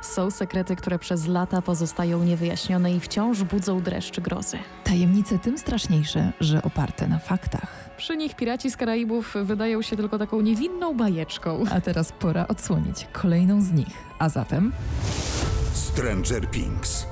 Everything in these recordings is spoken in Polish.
Są sekrety, które przez lata pozostają niewyjaśnione i wciąż budzą dreszcz grozy. Tajemnice tym straszniejsze, że oparte na faktach. Przy nich piraci z Karaibów wydają się tylko taką niewinną bajeczką. A teraz pora odsłonić kolejną z nich. A zatem Stranger Things.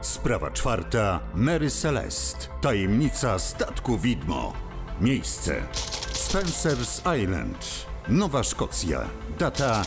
Sprawa czwarta. Mary Celeste. Tajemnica statku widmo. Miejsce. Spencer's Island. Nowa Szkocja. Data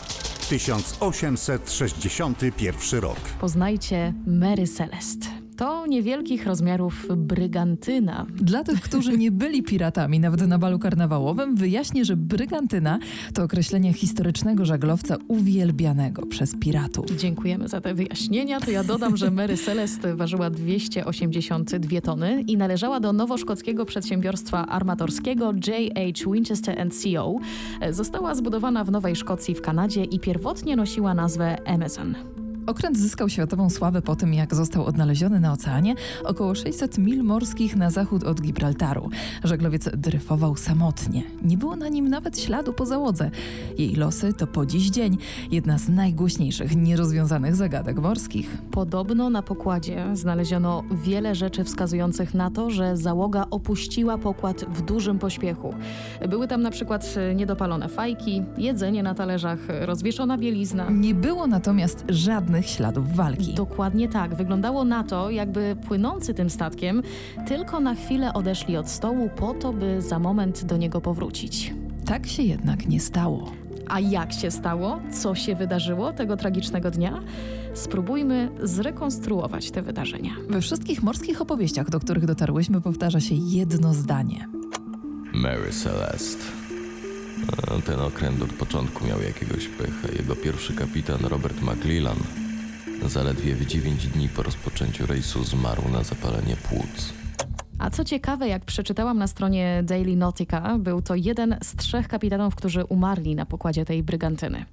1861 rok. Poznajcie Mary Celeste. To niewielkich rozmiarów brygantyna. Dla tych, którzy nie byli piratami, nawet na balu karnawałowym, wyjaśnię, że brygantyna to określenie historycznego żaglowca uwielbianego przez piratów. Dziękujemy za te wyjaśnienia. To ja dodam, że Mary Celeste ważyła 282 tony i należała do nowoszkockiego przedsiębiorstwa armatorskiego J.H. Winchester Co. Została zbudowana w Nowej Szkocji w Kanadzie i pierwotnie nosiła nazwę Amazon. Okręt zyskał światową sławę po tym, jak został odnaleziony na oceanie około 600 mil morskich na zachód od Gibraltaru. Żaglowiec dryfował samotnie. Nie było na nim nawet śladu po załodze. Jej losy to po dziś dzień jedna z najgłośniejszych nierozwiązanych zagadek morskich. Podobno na pokładzie znaleziono wiele rzeczy wskazujących na to, że załoga opuściła pokład w dużym pośpiechu. Były tam na przykład niedopalone fajki, jedzenie na talerzach, rozwieszona bielizna. Nie było natomiast żadnych śladów walki. Dokładnie tak. Wyglądało na to, jakby płynący tym statkiem tylko na chwilę odeszli od stołu po to, by za moment do niego powrócić. Tak się jednak nie stało. A jak się stało? Co się wydarzyło tego tragicznego dnia? Spróbujmy zrekonstruować te wydarzenia. We wszystkich morskich opowieściach, do których dotarłyśmy, powtarza się jedno zdanie. Mary Celeste. Ten okręt od początku miał jakiegoś pecha. Jego pierwszy kapitan Robert McLellan zaledwie w 9 dni po rozpoczęciu rejsu zmarł na zapalenie płuc. A co ciekawe, jak przeczytałam na stronie Daily Nautica, był to jeden z trzech kapitanów, którzy umarli na pokładzie tej brygantyny.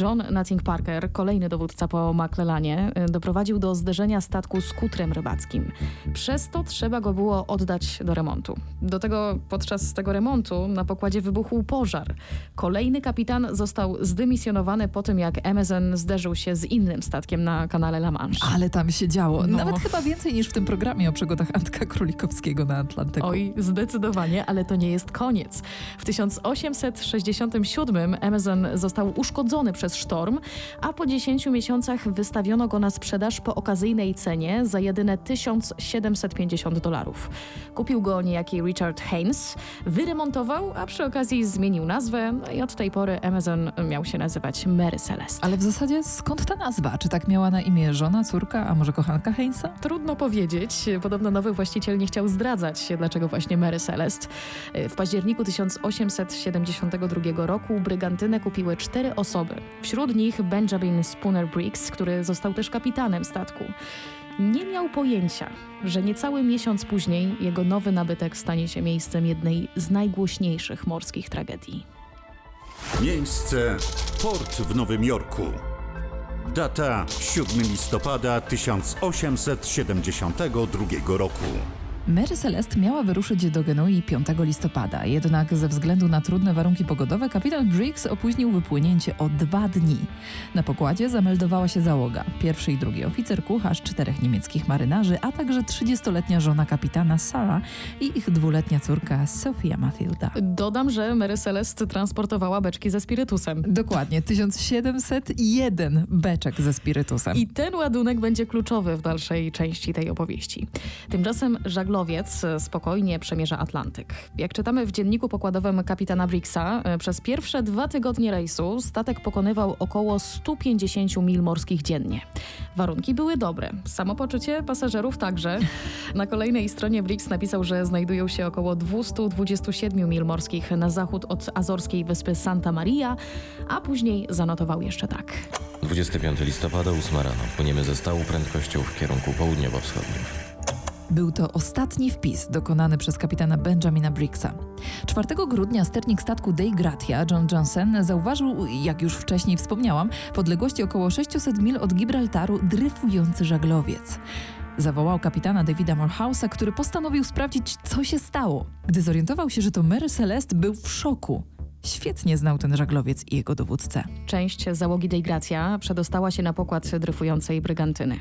John Nutting Parker, kolejny dowódca po McClellanie, y, doprowadził do zderzenia statku z kutrem rybackim. Przez to trzeba go było oddać do remontu. Do tego podczas tego remontu na pokładzie wybuchł pożar. Kolejny kapitan został zdymisjonowany po tym, jak Amazon zderzył się z innym statkiem na kanale La Manche. Ale tam się działo. No. Nawet chyba więcej niż w tym programie o przygodach Antka Królikowskiego na Atlantyku. Oj, zdecydowanie, ale to nie jest koniec. W 1867 Amazon został uszkodzony przez sztorm, a po 10 miesiącach wystawiono go na sprzedaż po okazyjnej cenie za jedyne 1750 dolarów. Kupił go niejaki Richard Haynes, wyremontował, a przy okazji zmienił nazwę no i od tej pory Amazon miał się nazywać Mary Celeste. Ale w zasadzie skąd ta nazwa? Czy tak miała na imię żona, córka, a może kochanka Heinza? Trudno powiedzieć. Podobno nowy właściciel nie chciał zdradzać, dlaczego właśnie Mary Celeste. W październiku 1872 roku brygantynę kupiły cztery osoby. Wśród nich Benjamin Spooner Briggs, który został też kapitanem statku. Nie miał pojęcia, że niecały miesiąc później jego nowy nabytek stanie się miejscem jednej z najgłośniejszych morskich tragedii. Miejsce. Port w Nowym Jorku. Data 7 listopada 1872 roku. Mary Celeste miała wyruszyć do Genui 5 listopada, jednak ze względu na trudne warunki pogodowe kapitan Briggs opóźnił wypłynięcie o dwa dni. Na pokładzie zameldowała się załoga, pierwszy i drugi oficer, kucharz, czterech niemieckich marynarzy, a także 30-letnia żona kapitana Sarah i ich dwuletnia córka Sofia Mathilda. Dodam, że Mary Celeste transportowała beczki ze spirytusem. Dokładnie, 1701 beczek ze spirytusem. I ten ładunek będzie kluczowy w dalszej części tej opowieści. Tymczasem żaglowiec spokojnie przemierza Atlantyk. Jak czytamy w dzienniku pokładowym kapitana Briggsa, przez pierwsze dwa tygodnie rejsu statek pokonywał około 150 mil morskich dziennie. Warunki były dobre, samopoczucie pasażerów także. Na kolejnej stronie Briggs napisał, że znajdują się około 227 mil morskich na zachód od azorskiej wyspy Santa Maria, a później zanotował jeszcze tak. 25 listopada, 8 rano. Płyniemy ze stałą prędkością w kierunku południowo-wschodnim. Był to ostatni wpis dokonany przez kapitana Benjamina Briggsa. 4 grudnia sternik statku Dei Gratia John Johnson zauważył, jak już wcześniej wspomniałam, w odległości około 600 mil od Gibraltaru dryfujący żaglowiec. Zawołał kapitana Davida Morehouse'a, który postanowił sprawdzić, co się stało. Gdy zorientował się, że to Mary Celeste, był w szoku. Świetnie znał ten żaglowiec i jego dowódcę. Część załogi Dei Gracia przedostała się na pokład dryfującej brygantyny.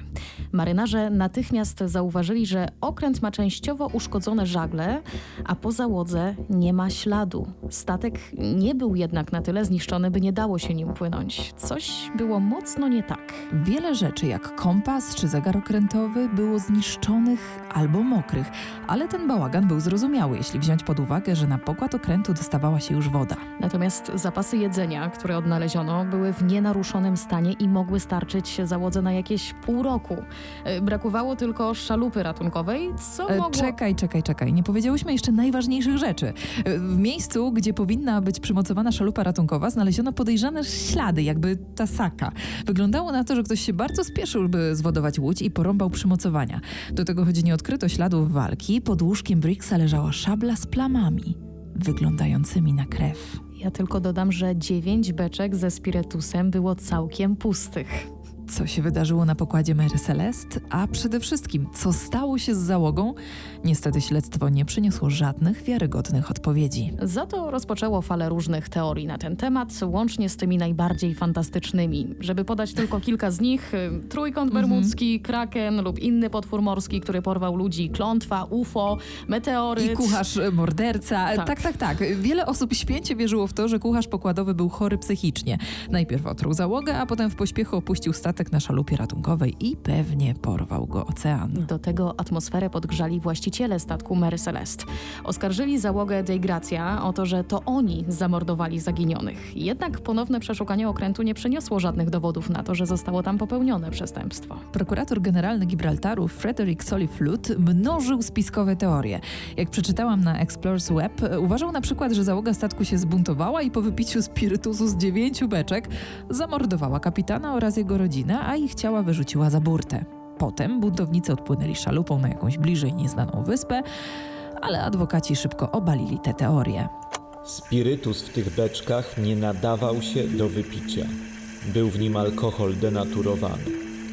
Marynarze natychmiast zauważyli, że okręt ma częściowo uszkodzone żagle, a po załodze nie ma śladu. Statek nie był jednak na tyle zniszczony, by nie dało się nim płynąć. Coś było mocno nie tak. Wiele rzeczy, jak kompas czy zegar okrętowy, było zniszczonych albo mokrych, ale ten bałagan był zrozumiały, jeśli wziąć pod uwagę, że na pokład okrętu dostawała się już woda. Natomiast zapasy jedzenia, które odnaleziono, były w nienaruszonym stanie i mogły starczyć załodze na jakieś pół roku. E, Brakowało tylko szalupy ratunkowej, co E, mogło... Czekaj, czekaj, czekaj. Nie powiedziałyśmy jeszcze najważniejszych rzeczy. E, W miejscu, gdzie powinna być przymocowana szalupa ratunkowa, znaleziono podejrzane ślady, jakby tasaka. Wyglądało na to, że ktoś się bardzo spieszył, by zwodować łódź i porąbał przymocowania. Do tego, choć nie odkryto śladów walki, pod łóżkiem Bricksa leżała szabla z plamami, wyglądającymi na krew. Ja tylko dodam, że dziewięć beczek ze spirytusem było całkiem pustych. Co się wydarzyło na pokładzie Mary Celeste, a przede wszystkim, co stało się z załogą? Niestety śledztwo nie przyniosło żadnych wiarygodnych odpowiedzi. Za to rozpoczęło falę różnych teorii na ten temat, łącznie z tymi najbardziej fantastycznymi. Żeby podać tylko kilka z nich, y, trójkąt bermudzki, kraken lub inny potwór morski, który porwał ludzi, klątwa, UFO, meteoryt. I kucharz e, morderca. Tak. Tak. tak, tak, Wiele osób święcie wierzyło w to, że kucharz pokładowy był chory psychicznie. Najpierw otruł załogę, a potem w pośpiechu opuścił statek na szalupie ratunkowej i pewnie porwał go ocean. Do tego atmosferę podgrzali właściciele statku Mary Celeste. Oskarżyli załogę Dei Gracia o to, że to oni zamordowali zaginionych. Jednak ponowne przeszukanie okrętu nie przyniosło żadnych dowodów na to, że zostało tam popełnione przestępstwo. Prokurator generalny Gibraltaru Frederick Soliflut mnożył spiskowe teorie. Jak przeczytałam na Explorers Web, uważał na przykład, że załoga statku się zbuntowała i po wypiciu spirytusu z dziewięciu beczek zamordowała kapitana oraz jego rodzinę, a ich ciała wyrzuciła za burtę. Potem buntownicy odpłynęli szalupą na jakąś bliżej nieznaną wyspę, ale adwokaci szybko obalili te teorie. Spirytus w tych beczkach nie nadawał się do wypicia. Był w nim alkohol denaturowany.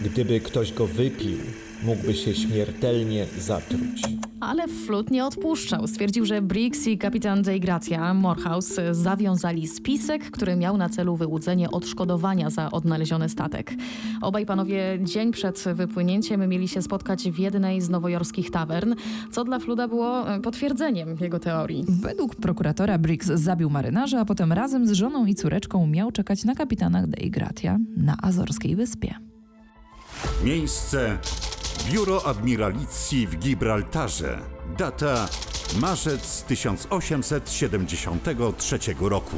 Gdyby ktoś go wypił, mógłby się śmiertelnie zatruć. Ale Flut nie odpuszczał. Stwierdził, że Briggs i kapitan Dei Gracia Morehouse zawiązali spisek, który miał na celu wyłudzenie odszkodowania za odnaleziony statek. Obaj panowie dzień przed wypłynięciem mieli się spotkać w jednej z nowojorskich tawern, co dla Fluda było e, potwierdzeniem jego teorii. Według prokuratora Briggs zabił marynarza, a potem razem z żoną i córeczką miał czekać na kapitanach Dei Gratia na Azorskiej Wyspie. Miejsce Biuro Admiralicji w Gibraltarze. Data marzec 1873 roku.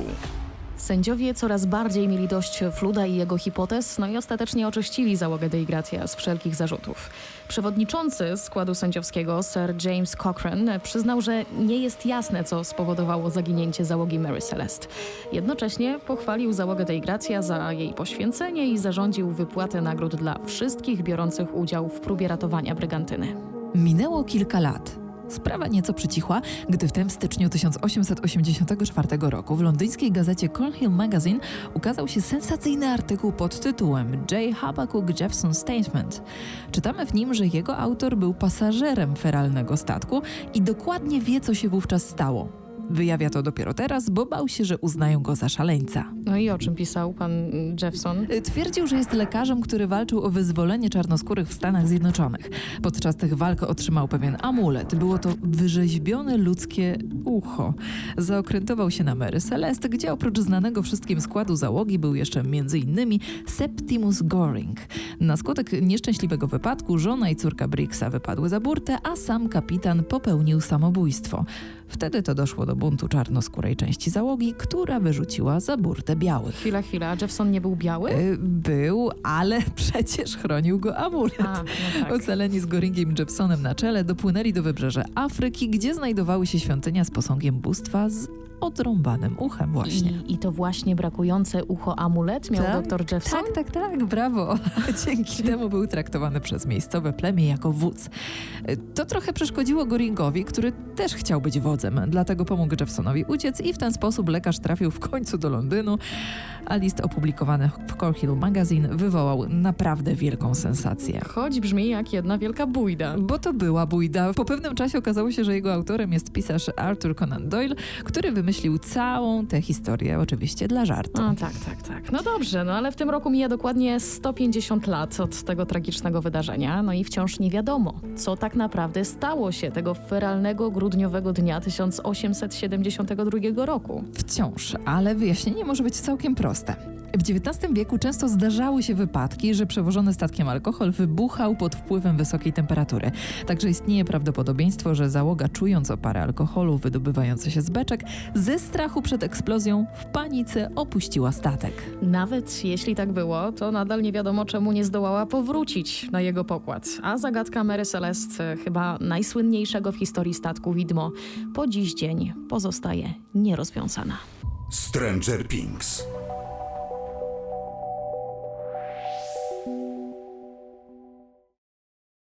Sędziowie coraz bardziej mieli dość Fluda i jego hipotez, no i ostatecznie oczyścili załogę Dei Gratia z wszelkich zarzutów. Przewodniczący składu sędziowskiego, Sir James Cochrane, przyznał, że nie jest jasne, co spowodowało zaginięcie załogi Mary Celeste. Jednocześnie pochwalił załogę Dei Gratia za jej poświęcenie i zarządził wypłatę nagród dla wszystkich biorących udział w próbie ratowania brygantyny. Minęło kilka lat. Sprawa nieco przycichła, gdy w styczniu 1884 roku w londyńskiej gazecie Cornhill Magazine ukazał się sensacyjny artykuł pod tytułem J. Habakkuk Jeffson Statement. Czytamy w nim, że jego autor był pasażerem feralnego statku i dokładnie wie, co się wówczas stało. Wyjawia to dopiero teraz, bo bał się, że uznają go za szaleńca. No i o czym pisał pan Jeffson? Twierdził, że jest lekarzem, który walczył o wyzwolenie czarnoskórych w Stanach Zjednoczonych. Podczas tych walk otrzymał pewien amulet. Było to wyrzeźbione ludzkie ucho. Zaokrętował się na Mary Celeste, gdzie oprócz znanego wszystkim składu załogi był jeszcze m.in. Septimus Goring. Na skutek nieszczęśliwego wypadku żona i córka Briggsa wypadły za burtę, a sam kapitan popełnił samobójstwo. Wtedy to doszło do buntu czarnoskórej części załogi, która wyrzuciła za burtę białych. Chwila, chwila, a Jeffson nie był biały? Y, Był, ale przecież chronił go amulet. A, no tak. Ocaleni z Goringiem Jepsonem na czele dopłynęli do wybrzeża Afryki, gdzie znajdowały się świątynia z posągiem bóstwa z odrąbanym uchem właśnie. I, I to właśnie brakujące ucho amulet miał Tak? doktor Jeffson? Tak, tak, tak, brawo. Dzięki temu był traktowany przez miejscowe plemię jako wódz. To trochę przeszkodziło Goringowi, który też chciał być wodzem, dlatego pomógł Jeffsonowi uciec i w ten sposób lekarz trafił w końcu do Londynu, a list opublikowany w Cornhill Magazine wywołał naprawdę wielką sensację. Choć brzmi jak jedna wielka bójda. Bo to była bójda. Po pewnym czasie okazało się, że jego autorem jest pisarz Arthur Conan Doyle, który wymyślił całą tę historię, oczywiście dla żartu. A, tak, tak, tak. No dobrze, no ale w tym roku mija dokładnie 150 lat od tego tragicznego wydarzenia, no i wciąż nie wiadomo, co tak naprawdę stało się tego feralnego grudniowego dnia 1872 roku. Wciąż, ale wyjaśnienie może być całkiem proste. W XIX wieku często zdarzały się wypadki, że przewożony statkiem alkohol wybuchał pod wpływem wysokiej temperatury. Także istnieje prawdopodobieństwo, że załoga, czując opary alkoholu wydobywające się z beczek, ze strachu przed eksplozją w panice opuściła statek. Nawet jeśli tak było, to nadal nie wiadomo, czemu nie zdołała powrócić na jego pokład. A zagadka Mary Celeste, chyba najsłynniejszego w historii statku widmo, po dziś dzień pozostaje nierozwiązana. Stranger Things.